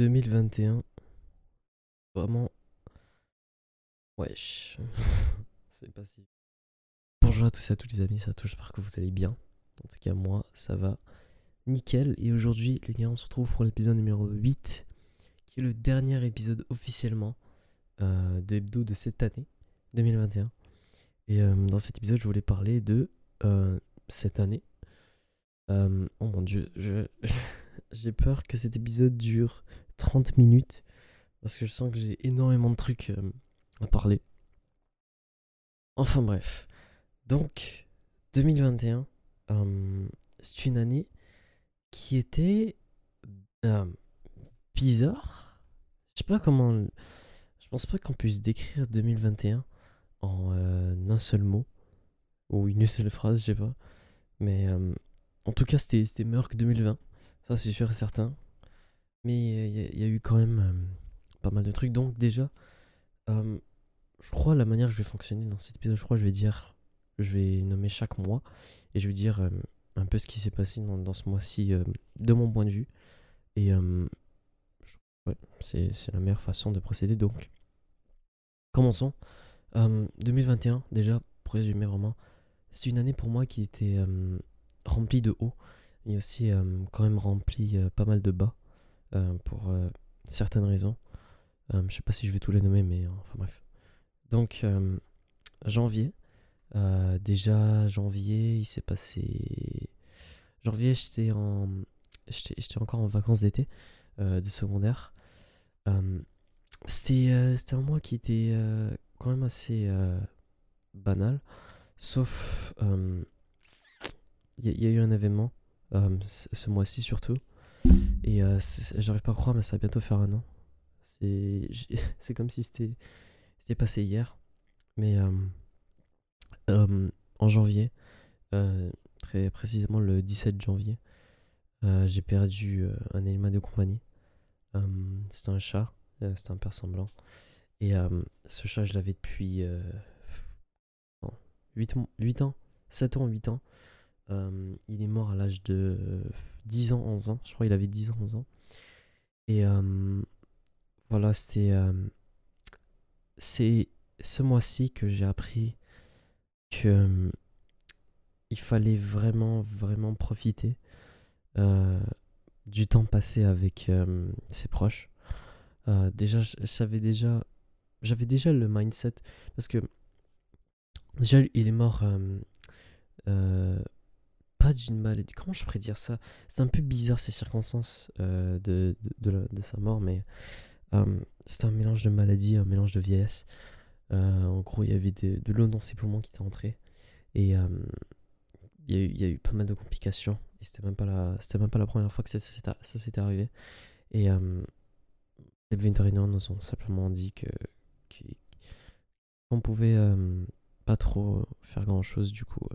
2021. Vraiment. Wesh. C'est pas si. Bonjour à tous et à tous les amis, ça touche, j'espère que vous allez bien. En tout cas, moi, ça va nickel. Et aujourd'hui, les gars, on se retrouve pour l'épisode numéro 8, qui est le dernier épisode officiellement euh, de Hebdo de cette année, 2021. Et euh, dans cet épisode, je voulais parler de euh, cette année. Oh mon dieu, je, j'ai peur que cet épisode dure 30 minutes parce que je sens que j'ai énormément de trucs euh, à parler. Enfin bref. Donc, 2021, euh, c'est une année qui était euh, bizarre. Je sais pas comment. Je pense pas qu'on puisse décrire 2021 en un seul mot ou une seule phrase, je sais pas. Mais en tout cas, c'était c'était meilleur que 2020. Ça, c'est sûr et certain. Mais il y, a- eu quand même euh, pas mal de trucs. Donc, déjà, euh, je crois la manière que je vais fonctionner dans cet épisode, je crois que je vais dire, je vais nommer chaque mois et je vais dire euh, un peu ce qui s'est passé dans, ce mois-ci de mon point de vue. Et ouais, c'est c'est la meilleure façon de procéder. Donc, commençons. Euh, 2021, déjà, pour résumer vraiment, c'est une année pour moi qui était remplie de hauts et aussi quand même remplie pas mal de bas pour euh, certaines raisons. Euh, je sais pas si je vais tous les nommer, mais euh, enfin bref. Donc, euh, janvier. Euh, déjà, janvier, il s'est passé. Janvier, j'étais en. J'étais encore en vacances d'été euh, de secondaire. Euh, c'était euh, un mois qui était euh, quand même assez euh, banal. Sauf. euh, Il y, a- eu un événement, euh, ce mois-ci surtout. Et euh, j'arrive pas à croire, mais ça va bientôt faire un an. C'est comme si c'était passé hier. Mais euh, euh, en janvier, très précisément le 17 janvier, j'ai perdu un animal de compagnie. C'était un chat, c'était un père semblant. Et ce chat, je l'avais depuis euh, non, 8, mo- 8 ans, 7 ans, 8 ans. Euh, il est mort à l'âge de euh, 10 ans, 11 ans. Je crois qu'il avait 10 ans, 11 ans. Et euh, voilà, c'était. euh, c'est ce mois-ci que j'ai appris que euh, il fallait vraiment, vraiment profiter euh, du temps passé avec euh, ses proches. Euh, déjà, savais déjà. J'avais déjà le mindset. Parce que. Déjà, il est mort. euh, euh, pas d'une maladie. Comment je pourrais dire ça? C'est un peu bizarre ces circonstances euh, de, de, sa mort, mais euh, c'était un mélange de maladie, un mélange de vieillesse. Euh, en gros, il y avait des- de l'eau dans ses poumons qui était entrée. Et il y, a eu- pas mal de complications. Et c'était même pas la, même pas la première fois que ça, ça s'était arrivé. Et les vétérinaires nous ont simplement dit que qu'on pouvait pas trop faire grand chose. Du coup,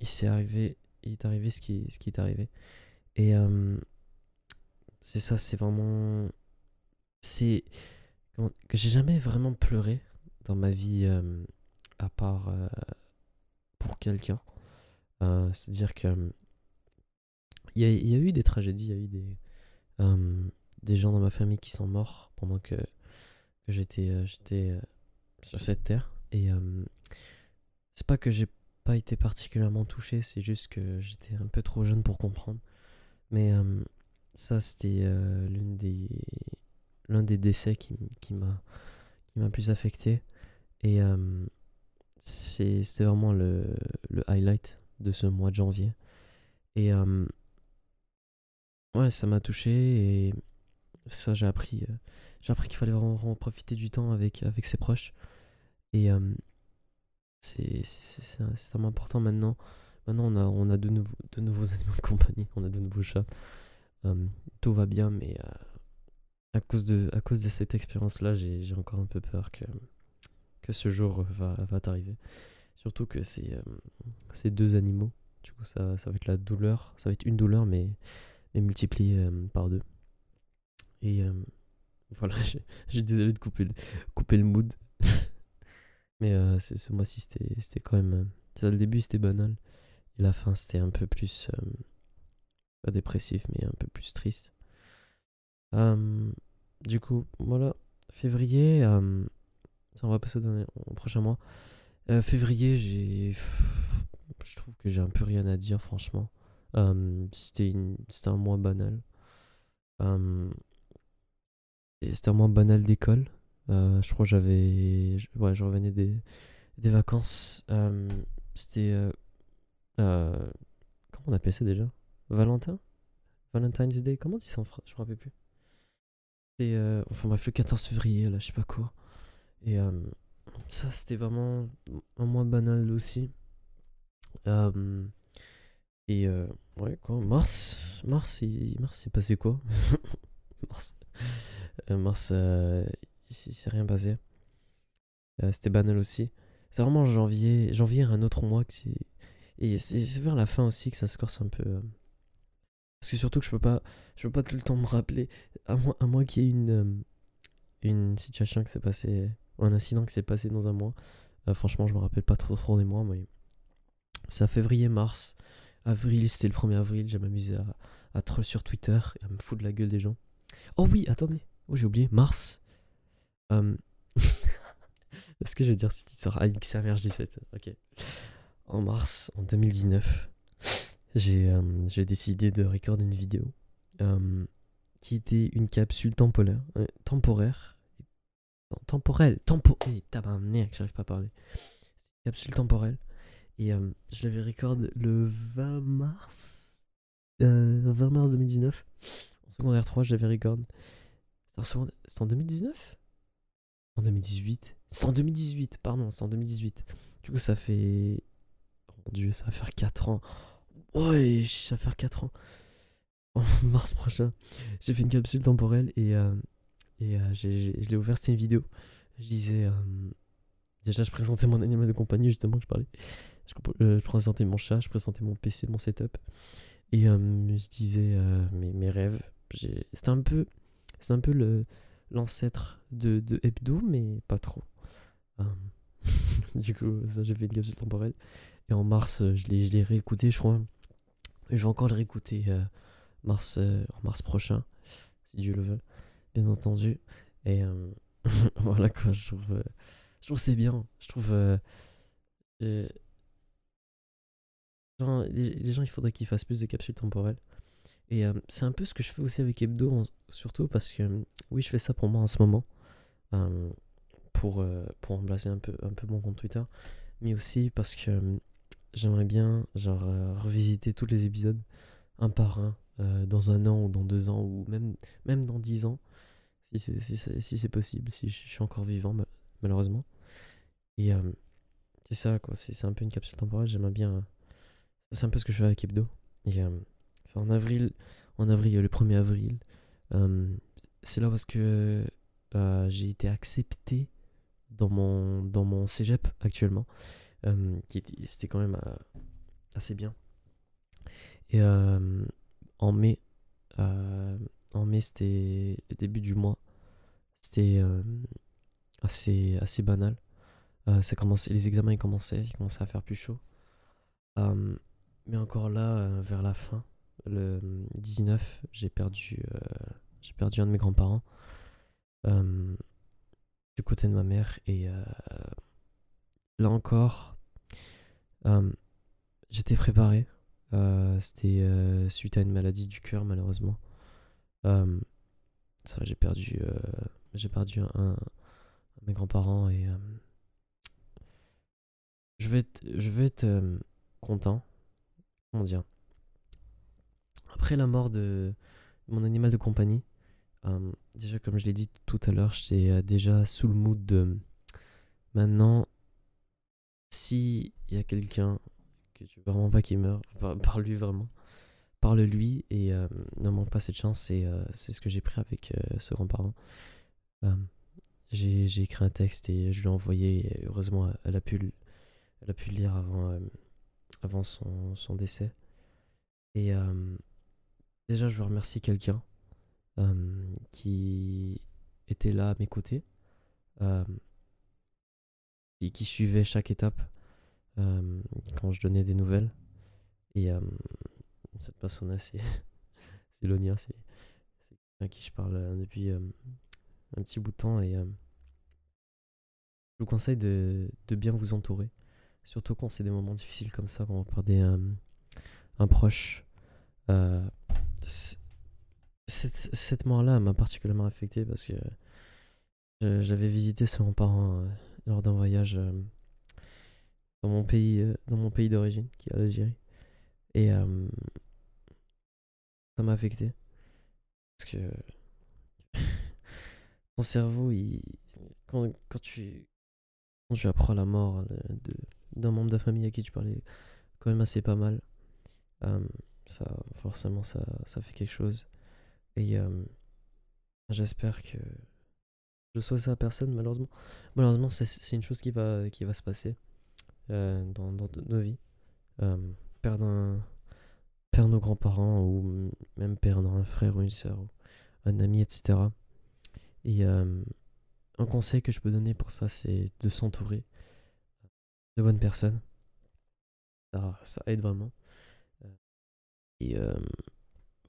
il s'est arrivé, il est arrivé ce qui, ce qui est arrivé. Et euh, c'est ça, c'est vraiment. C'est. j'ai jamais vraiment pleuré dans ma vie, euh, à part euh, pour quelqu'un. C'est-à-dire que. Il y y a eu des tragédies, il y a eu des. des gens dans ma famille qui sont morts pendant que, que j'étais j'étais sur cette terre. Et c'est pas que j'ai pas été particulièrement touché, c'est juste que j'étais un peu trop jeune pour comprendre. Mais euh, ça, c'était euh, l'une des l'un des décès qui, qui m'a qui m'a plus affecté. Et euh, c'était vraiment le, le highlight de ce mois de janvier. Et euh, ouais, ça m'a touché et ça, j'ai appris, j'ai appris qu'il fallait vraiment, vraiment profiter du temps avec, avec ses proches. Et c'est extrêmement important maintenant. Maintenant, on a, on a de, nouveaux, de nouveaux animaux de compagnie, on a de nouveaux chats. Euh, tout va bien, mais euh, à, cause de, à cause de cette expérience-là, j'ai encore un peu peur que, que ce jour va, va t'arriver. Surtout que c'est euh, deux animaux. Du coup, ça, ça va être la douleur. Ça va être une douleur, mais, mais multipliée euh, par deux. Et voilà, je suis désolé de couper couper le mood. mais euh, ce mois-ci, c'était quand même. euh, ça, le début, c'était banal. Et la fin, c'était un peu plus. euh, pas dépressif, mais un peu plus triste. Euh, du coup, voilà. Février, ça on va passer au, dernier- prochain mois. Février, j'ai. Je trouve que j'ai un peu rien à dire, franchement. C'était un mois banal. C'était un mois banal d'école. Euh, je crois que j'avais. Ouais, je revenais des, des vacances. Euh, c'était. euh, comment on appelait ça déjà? Valentin? Valentine's Day? Comment on dit ça en français Je me rappelle plus. C'était. Enfin bref, le 14 février, là, je sais pas quoi. Et ça, c'était vraiment un mois banal aussi. Et ouais, quoi. Mars, mars, il, mars, c'est passé quoi? Mars, mars, il s'est rien passé. Euh, c'était banal aussi. C'est vraiment janvier, janvier un autre mois que c'est. Et c'est c'est vers la fin aussi que ça se corse un peu. euh. Parce que surtout que je peux pas, je peux pas tout le temps me rappeler. À moins, à moins qu'il y ait une, euh, une situation qui s'est passée, un incident qui s'est passé dans un mois. Franchement, je me rappelle pas trop trop des mois, mais c'est à février, mars, avril, c'était le 1er avril. J'ai m'amusé à, à troll sur Twitter et à me foutre la gueule des gens. Oh oui, attendez, oh j'ai oublié, mars. Euh, Est-ce que je vais dire tu sors Ah, XMR 17 Ok. En mars, en 2019, j'ai euh, décidé de recorder une vidéo euh, qui était une capsule temporaire. euh, temporaire. Non, temporelle. Tempo. Eh, tabarnak, j'arrive pas à parler. Une capsule temporelle. Et euh, je l'avais record le 20 mars. euh, 20 mars 2019. En secondaire 3, je l'avais record. C'était en, secondaire- c'était en 2019 En 2018 C'est en 2018, pardon, c'est en 2018. Du coup, ça fait. Oh mon dieu, ça va faire 4 ans. Ouais, ça va faire 4 ans. En mars prochain, j'ai fait une capsule temporelle et, euh, et euh, je l'ai ouvert, c'était une vidéo. Je disais. euh, déjà, je présentais mon animal de compagnie, justement, que je parlais. Je, présentais mon chat, je présentais mon PC, mon setup. Et je disais mes, mes rêves. C'était un peu. C'est un peu le l'ancêtre de, de Hebdo, mais pas trop. Euh, du coup, ça, j'ai fait une capsule temporelle. Et en mars, euh, je l'ai je l'ai réécouté, je crois. Je vais encore le réécouter euh, mars, en mars prochain, si Dieu le veut, bien entendu. Et voilà quoi, je trouve, je trouve c'est bien. Je trouve. les, les gens, il faudrait qu'ils fassent plus de capsules temporelles. Et euh, c'est un peu ce que je fais aussi avec Hebdo, surtout parce que oui, je fais ça pour moi en ce moment, euh, pour, euh, pour remplacer un peu, un peu mon compte Twitter, mais aussi parce que j'aimerais bien genre, revisiter tous les épisodes un par un dans un an ou dans deux ans ou même, même dans dix ans, si c'est si si possible, si je suis encore vivant ma- malheureusement. Et c'est ça, quoi, c'est un peu une capsule temporelle, j'aimerais bien... c'est un peu ce que je fais avec Hebdo. C'est en avril, en avril, le 1er avril. Euh, c'est là parce que euh, j'ai été accepté dans mon, dans mon cégep actuellement. euh, c'était quand même assez bien. Et en mai, en mai c'était le début du mois. C'était assez, assez banal. Les examens ils commençaient, à faire plus chaud. Mais encore là, vers la fin, le 19, j'ai perdu, euh, j'ai perdu un de mes grands-parents euh, du côté de ma mère. Et euh, là encore, euh, j'étais préparé. Euh, C'était euh, suite à une maladie du cœur, malheureusement. Euh, ça, j'ai perdu, euh, j'ai perdu un, de mes grands-parents et euh, je vais être, je vais être euh, content. Comment dire Après la mort de mon animal de compagnie, euh, déjà comme je l'ai dit tout à l'heure, j'étais euh, déjà sous le mood de maintenant, si il y a quelqu'un que tu veux vraiment pas qu'il meure, parle-lui vraiment, parle-lui et euh, ne manque pas cette chance. Et c'est ce que j'ai pris avec ce grand-parent. J'ai écrit un texte et je lui ai envoyé. Heureusement, elle a pu, le- elle a pu le lire avant, avant son, son décès. Et déjà, je veux remercier quelqu'un euh, qui était là à mes côtés, euh, qui suivait chaque étape euh, quand je donnais des nouvelles. Et cette personne-là, c'est Lonia, c'est à qui je parle depuis un petit bout de temps et je vous conseille de, bien vous entourer. Surtout quand c'est des moments difficiles comme ça, quand on perd un proche. Cette, cette mort-là m'a particulièrement affecté parce que j'avais visité son parent lors d'un voyage dans mon pays, dans mon pays d'origine, qui est l'Algérie. Et ça m'a affecté. Parce que ton cerveau, il, quand, quand, tu, tu apprends la mort d'un membre de famille à qui tu parlais quand même assez pas mal, ça, forcément, ça, ça fait quelque chose. Et j'espère que je sois sa personne, malheureusement. Malheureusement, c'est une chose qui va, qui va se passer euh, dans, dans, nos vies. Euh, perdre, un, perdre nos grands-parents ou même perdre un frère ou une soeur, ou un ami, etc. Et euh, un conseil que je peux donner pour ça, c'est de s'entourer de bonnes personnes. Ça, ça aide vraiment. Et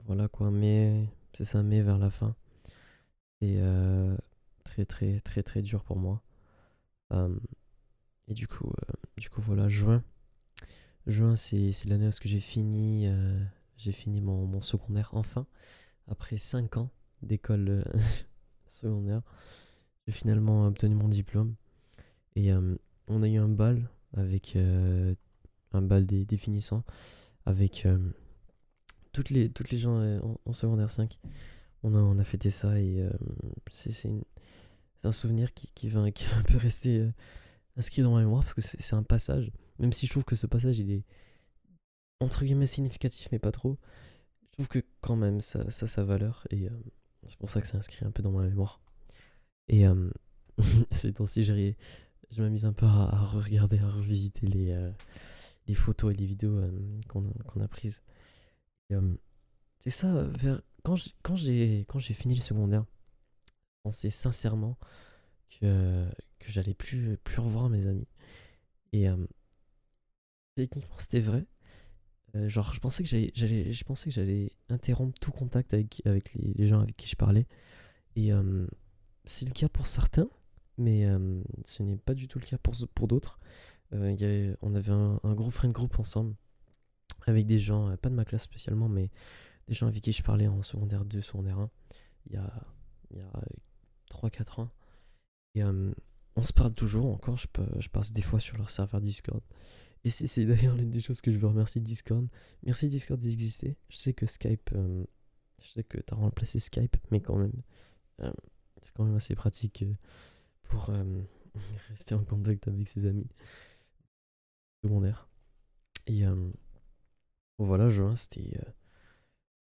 voilà quoi, mais c'est ça, mais vers la fin. Et très très très très dur pour moi. et du coup, du coup voilà, juin. Juin, c'est l'année où j'ai fini, euh, j'ai fini mon, secondaire enfin. Après 5 ans d'école secondaire, j'ai finalement obtenu mon diplôme. Et on a eu un bal avec euh, un bal des définissants avec toutes les, toutes les gens euh, en, secondaire 5. On a, on a fêté ça et c'est une, c'est un souvenir qui, qui, va, qui un peu rester euh, inscrit dans ma mémoire parce que c'est un passage, même si je trouve que ce passage il est entre guillemets significatif mais pas trop, je trouve que quand même ça, ça a sa valeur et euh, c'est pour ça que c'est inscrit un peu dans ma mémoire. Et euh, ces temps-ci, je m'amuse un peu à, regarder, à revisiter les, les photos et les vidéos qu'on a, a, prises. C'est ça, vers, quand j'ai fini le secondaire, pensais sincèrement que, que j'allais plus, plus revoir mes amis. Et euh, techniquement, c'était vrai. Euh, genre, je pensais que j'allais, je pensais que j'allais interrompre tout contact avec, avec les, gens avec qui je parlais. Et euh, c'est le cas pour certains, mais ce n'est pas du tout le cas pour, pour d'autres. On avait un, un, gros friend group ensemble, avec des gens, pas de ma classe spécialement, mais des gens avec qui je parlais en secondaire 2, secondaire 1. Il y a, a 3-4 ans. Et on se parle toujours, encore, je, je passe des fois sur leur serveur Discord. Et c'est d'ailleurs l'une des choses que je veux remercier Discord. Merci Discord d'exister. Je sais que Skype, je sais que tu as remplacé Skype, mais quand même, c'est quand même assez pratique euh, pour rester en contact avec ses amis secondaires. Et voilà, juin, c'était. Euh,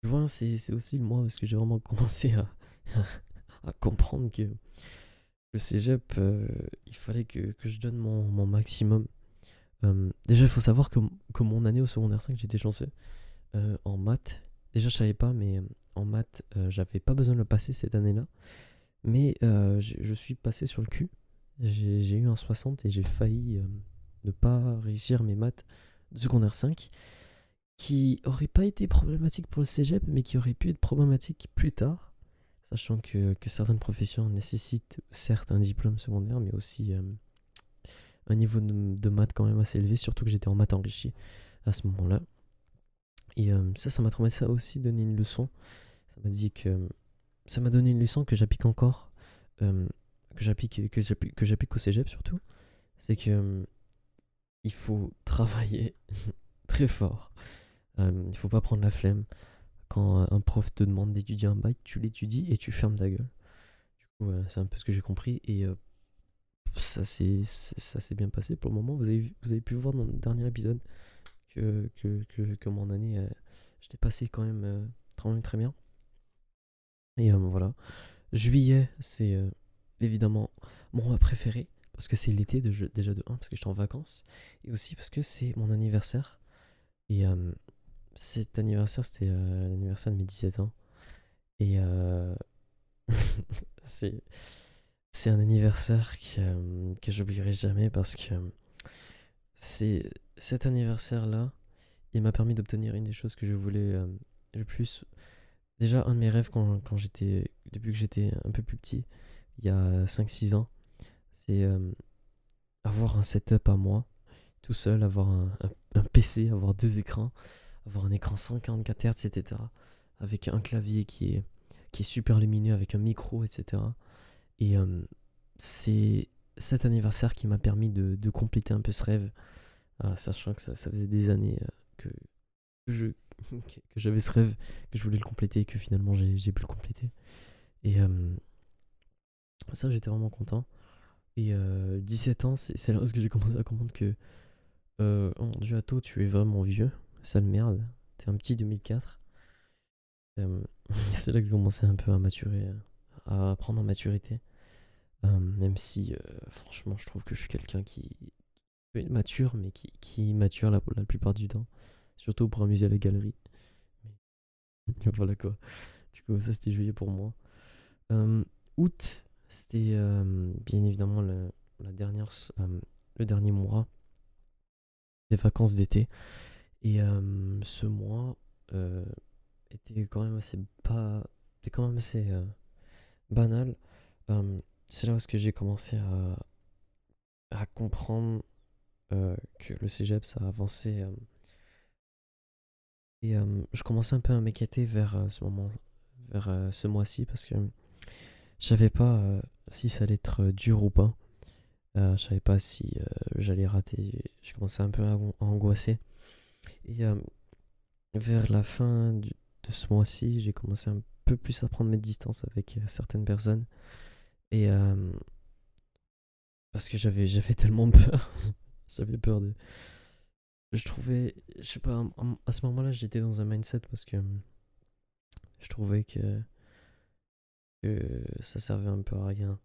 juin, c'est aussi le mois parce que j'ai vraiment commencé à, comprendre que le cégep, euh, il fallait que, je donne mon, maximum. Euh, déjà, il faut savoir que, que, mon année au secondaire 5, j'étais chanceux. En maths, déjà, je savais pas, mais en maths, j'avais pas besoin de le passer cette année-là. Mais je suis passé sur le cul. J'ai eu un 60 et j'ai failli ne pas réussir mes maths de secondaire 5 qui aurait pas été problématique pour le cégep, mais qui aurait pu être problématique plus tard Sachant que, certaines professions nécessitent certes un diplôme secondaire, mais aussi euh, un niveau de, maths quand même assez élevé, surtout que j'étais en maths enrichi à ce moment-là. Et euh, ça, ça m'a trouvé ça aussi donné une leçon. Ça m'a dit que ça m'a donné une leçon que j'applique encore, euh, que j'applique que j'applique au cégep surtout. C'est que il faut travailler très fort. Il faut pas prendre la flemme quand un prof te demande d'étudier un bac, tu l'étudies et tu fermes ta gueule. C'est un peu ce que j'ai compris et euh, ça s'est bien passé pour le moment. Vous avez, vous avez pu voir dans le dernier épisode que, que, que, mon année, euh, je l'ai passé quand même euh, très bien. Et voilà. Juillet, c'est évidemment mon mois préféré parce que c'est l'été déjà de 1 parce que je suis en vacances et aussi parce que c'est mon anniversaire. Et cet anniversaire, c'était euh, l'anniversaire de mes 17 ans. Et euh, c'est, un anniversaire que, euh, que j'oublierai jamais parce que c'est cet anniversaire-là, il m'a permis d'obtenir une des choses que je voulais le plus. déjà, un de mes rêves quand, quand j'étais, depuis que j'étais un peu plus petit, il y a 5-6 ans, c'est avoir un setup à moi, tout seul, avoir un, un, PC, avoir deux écrans, avoir un écran 144 Hz, etc. Avec un clavier qui est, qui est super lumineux, avec un micro, etc. Et euh, c'est cet anniversaire qui m'a permis de, de, compléter un peu ce rêve, euh, sachant que ça, ça, faisait des années que, je, que j'avais ce rêve, que je voulais le compléter et que finalement j'ai pu le compléter. Et ça, j'étais vraiment content. Et 17 ans, c'est là où j'ai commencé à comprendre que, euh, oh mon dieu, Atto, tu es vraiment vieux, sale merde, t'es un petit 2004. c'est là que j'ai commencé un peu à maturer, à prendre en maturité. même si, franchement, je trouve que je suis quelqu'un qui, est mature, mais qui, mature la, la plupart du temps. Surtout pour amuser à la galerie. voilà quoi. Du coup, ça c'était juillet pour moi. août, c'était euh, bien évidemment le, la dernière, euh, le dernier mois des vacances d'été. Et euh, ce mois était quand même assez, pas, était quand même assez banal. c'est là où j'ai commencé à, à comprendre que le cégep ça a avancé. et je commençais un peu à m'inquiéter vers ce moment, vers ce mois-ci parce que je savais pas euh, si ça allait être euh, dur ou pas. Euh, je savais pas si j'allais rater. Je commençais un peu à, angoisser. Et vers la fin de ce mois-ci, j'ai commencé un peu plus à prendre mes distances avec certaines personnes. Et parce que j'avais j'avais tellement peur. j'avais peur de. Je trouvais, je sais pas, à ce moment-là, j'étais dans un mindset parce que je trouvais que que ça servait un peu à rien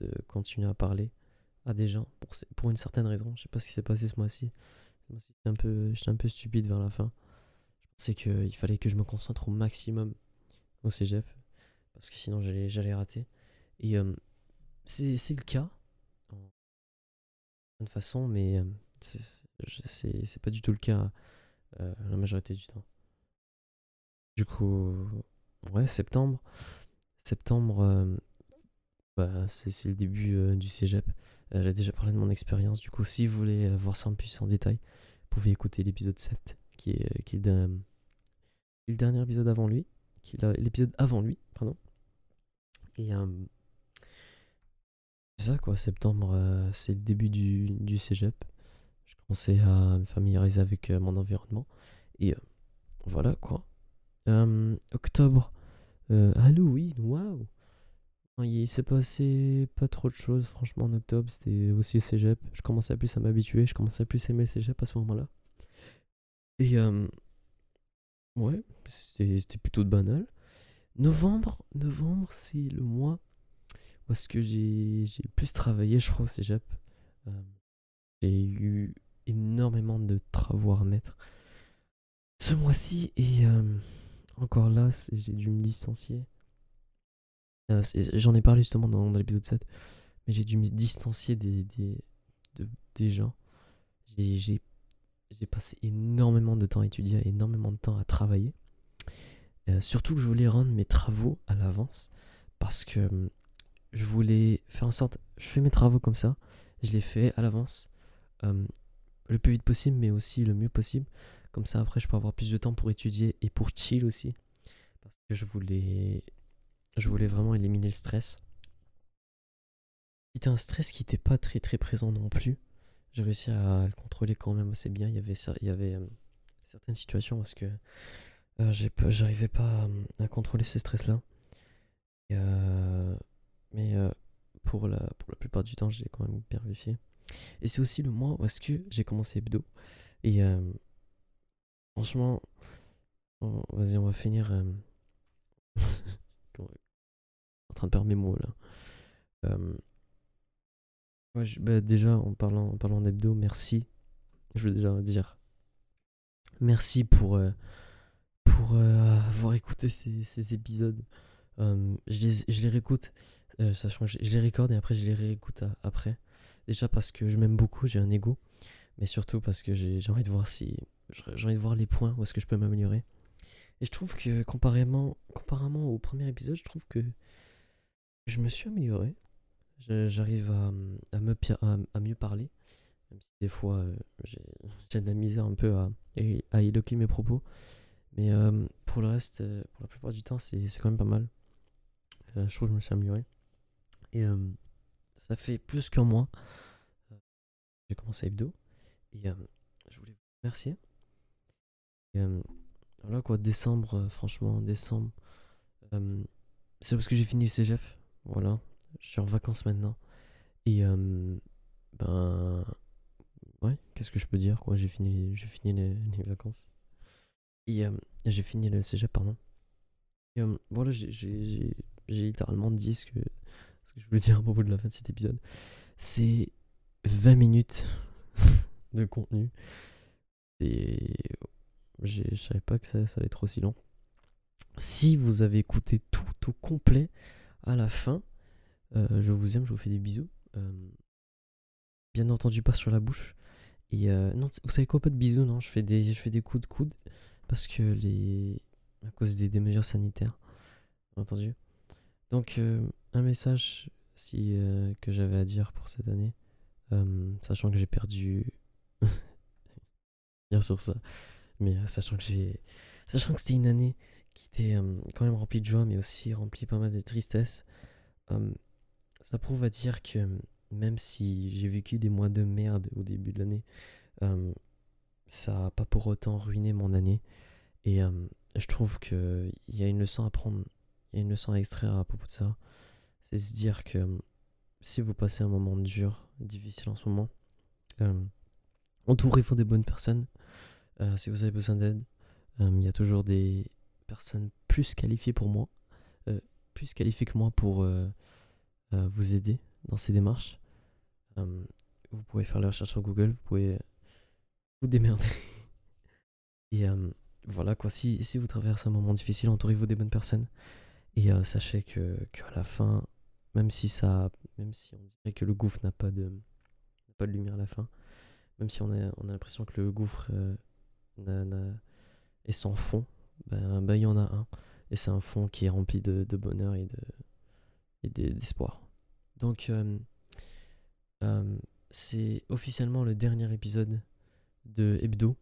de continuer à parler à des gens pour, pour une certaine raison. Je sais pas ce qui s'est passé ce mois-ci. J'étais un, peu, un peu stupide vers la fin. Je pensais qu'il fallait que je me concentre au maximum au cégep parce que sinon j'allais rater. Et euh, c'est le cas en certaine façon, mais euh, c'est pas du tout le cas euh, la majorité du temps. Du coup, ouais, septembre. Septembre, bah, c'est le début du cégep. J'ai déjà parlé de mon expérience. Du coup, si vous voulez voir ça en plus en détail, pouvez écouter l'épisode 7, qui est, qui est, le dernier épisode avant lui. Qui l'épisode avant lui, pardon. Et c'est ça, quoi. Septembre, c'est le début du, du cégep. Je commençais à me familiariser avec mon environnement. Et voilà, quoi. octobre, euh, Halloween, waouh! Il s'est passé pas trop de choses, franchement, en octobre. C'était aussi le cégep. Je commençais à plus à m'habituer, je commençais à plus aimer le cégep à ce moment-là. Et ouais, c'était plutôt de banal. Novembre, novembre, c'est le mois où que j'ai plus travaillé, je crois, au cégep. J'ai eu énormément de travaux à remettre ce mois-ci et. Encore là, j'ai dû me licencier. Euh, j'en ai parlé justement dans, l'épisode 7. Mais j'ai dû me distancier des, des, des gens. J'ai passé énormément de temps à étudier, énormément de temps à travailler. Euh, surtout que je voulais rendre mes travaux à l'avance. Parce que hum, je voulais faire en sorte. Je fais mes travaux comme ça. Je les fais à l'avance. Hum, le plus vite possible, mais aussi le mieux possible. Comme ça, après, je peux avoir plus de temps pour étudier et pour chill aussi. Parce que je voulais, je voulais vraiment éliminer le stress. C'était un stress qui n'était pas très très présent non plus. J'ai réussi à le contrôler quand même assez bien. Il y avait, il y avait euh, certaines situations parce que euh, j'arrivais pas à, contrôler ce stress-là. Euh, mais pour, la, plupart du temps, j'ai quand même bien réussi. Et c'est aussi le mois où est-ce que j'ai commencé hebdo. Et Franchement, vas-y, on va finir. Euh, train de perdre mes mots là. Euh, bah, déjà, en parlant, en parlant d'hebdo, merci. Je veux déjà dire merci pour, euh, pour avoir écouté ces, épisodes. je, les, je les réécoute, sachant que je, je, les recorde et après je les réécoute après. Déjà parce que je m'aime beaucoup, j'ai un ego, mais surtout parce que j'ai envie de voir si j'ai envie de voir les points où est-ce que je peux m'améliorer. Et je trouve que comparément, comparément au premier épisode, je trouve que je me suis amélioré. J'arrive à, me, à, mieux parler. Même si des fois euh, j'ai de la misère un peu à, à éloquer mes propos. Mais euh, pour le reste, euh, pour la plupart du temps, c'est quand même pas mal. je trouve que je me suis amélioré. Et ça fait plus qu'un mois. J'ai commencé Hebdo. Et je voulais vous remercier. Et, voilà quoi, décembre, franchement, décembre. c'est parce que j'ai fini le cégep. Voilà, je suis en vacances maintenant. Et euh, ben ouais, qu'est-ce que je peux dire quoi? J'ai fini, j'ai fini les, vacances. Et euh, j'ai fini le cégep, pardon. Euh, voilà, j'ai littéralement dit ce que, je voulais dire à propos de la fin de cet épisode. C'est 20 minutes de contenu. Et je savais pas que ça, ça allait être aussi long. Si vous avez écouté tout au complet, à la fin. Euh, je vous aime, je vous fais des bisous. Euh, bien entendu, pas sur la bouche. Et euh, non, vous savez quoi, pas de bisous, non. Je fais des, je fais des coups de coude parce que les, à cause des, mesures sanitaires, entendu. Donc, un message si que j'avais à dire pour cette année, sachant que j'ai perdu. Bien sur ça, mais sachant que j'ai, sachant que c'était une année qui était euh, quand même rempli de joie, mais aussi rempli pas mal de tristesse. Euh, ça prouve à dire que même si j'ai vécu des mois de merde au début de l'année, euh, ça n'a pas pour autant ruiné mon année. Et je trouve qu'il y a une leçon à prendre, il y a une leçon à extraire à propos de ça. C'est se dire que si vous passez un moment dur, difficile en ce moment, entourez-vous des bonnes personnes. si vous avez besoin d'aide, il y a toujours des, personne plus qualifiée pour moi, euh, plus qualifiée que moi pour euh, euh, vous aider dans ces démarches. vous pouvez faire les recherches sur Google, vous pouvez vous démerder. Et voilà quoi, si, vous traversez un moment difficile, entourez-vous des bonnes personnes. Et sachez que, la fin, même si ça, même si on dirait que le gouffre n'a pas de, pas de lumière à la fin, même si on a, on a l'impression que le gouffre est sans fond, ben, ben, il y en a un. Et c'est un fond qui est rempli de, bonheur et de d'espoir. Donc, euh, euh, c'est officiellement le dernier épisode de Hebdo.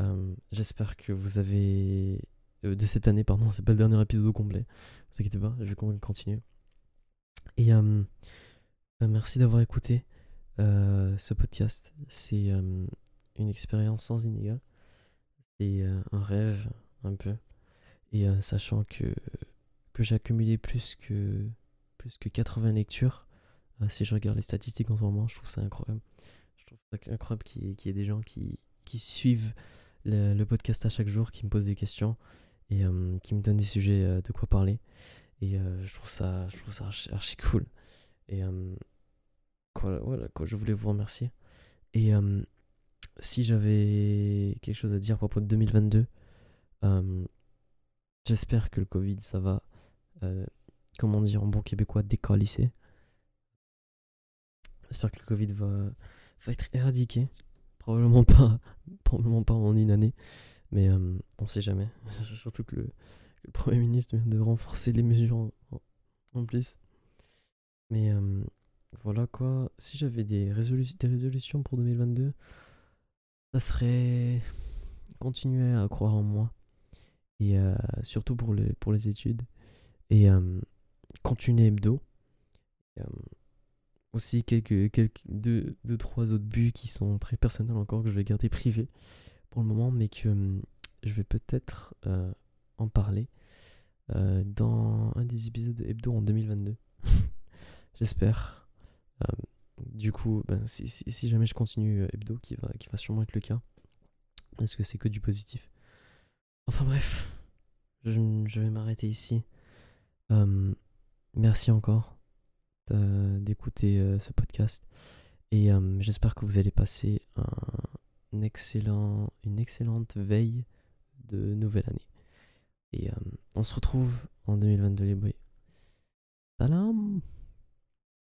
Euh, j'espère que vous avez. de cette année, pardon, c'est pas le dernier épisode au complet. Ne vous inquiétez pas, je vais continuer. Et ben, merci d'avoir écouté ce podcast. C'est une expérience sans inégal. C'est un rêve, un peu. Et euh, sachant que, que j'ai accumulé plus que, plus que 80 lectures, euh, si je regarde les statistiques en ce moment, je trouve ça incroyable. Je trouve ça incroyable qu'il y, ait des gens qui, qui suivent le, podcast à chaque jour, qui me posent des questions et euh, qui me donnent des sujets de quoi parler. Et je trouve ça, je trouve ça archi, cool. Et voilà, quoi, je voulais vous remercier. Et si j'avais quelque chose à dire à propos de 2022, euh, j'espère que le Covid, ça va, euh, comment dire en bon québécois, décalisser. J'espère que le Covid va, va être éradiqué. Probablement pas, probablement pas en une année, mais euh, on sait jamais. Surtout que le, Premier ministre vient de renforcer les mesures en, plus. Mais voilà quoi. Si j'avais des, des résolutions pour 2022, ça serait continuer à croire en moi et euh, surtout pour les, pour les études. Et euh, continuer hebdo. Euh, aussi quelques, quelques deux, deux, trois autres buts qui sont très personnels encore que je vais garder privés pour le moment, mais que je vais peut-être en parler dans un des épisodes de hebdo en 2022. J'espère. du coup, ben, si, si, si, jamais je continue hebdo, qui va, qui va sûrement être le cas, parce que c'est que du positif. Enfin bref, je, vais m'arrêter ici. Euh, merci encore d'écouter euh, ce podcast et euh, j'espère que vous allez passer une excellente veille de nouvelle année. Et on se retrouve en 2022 les bruits. Salam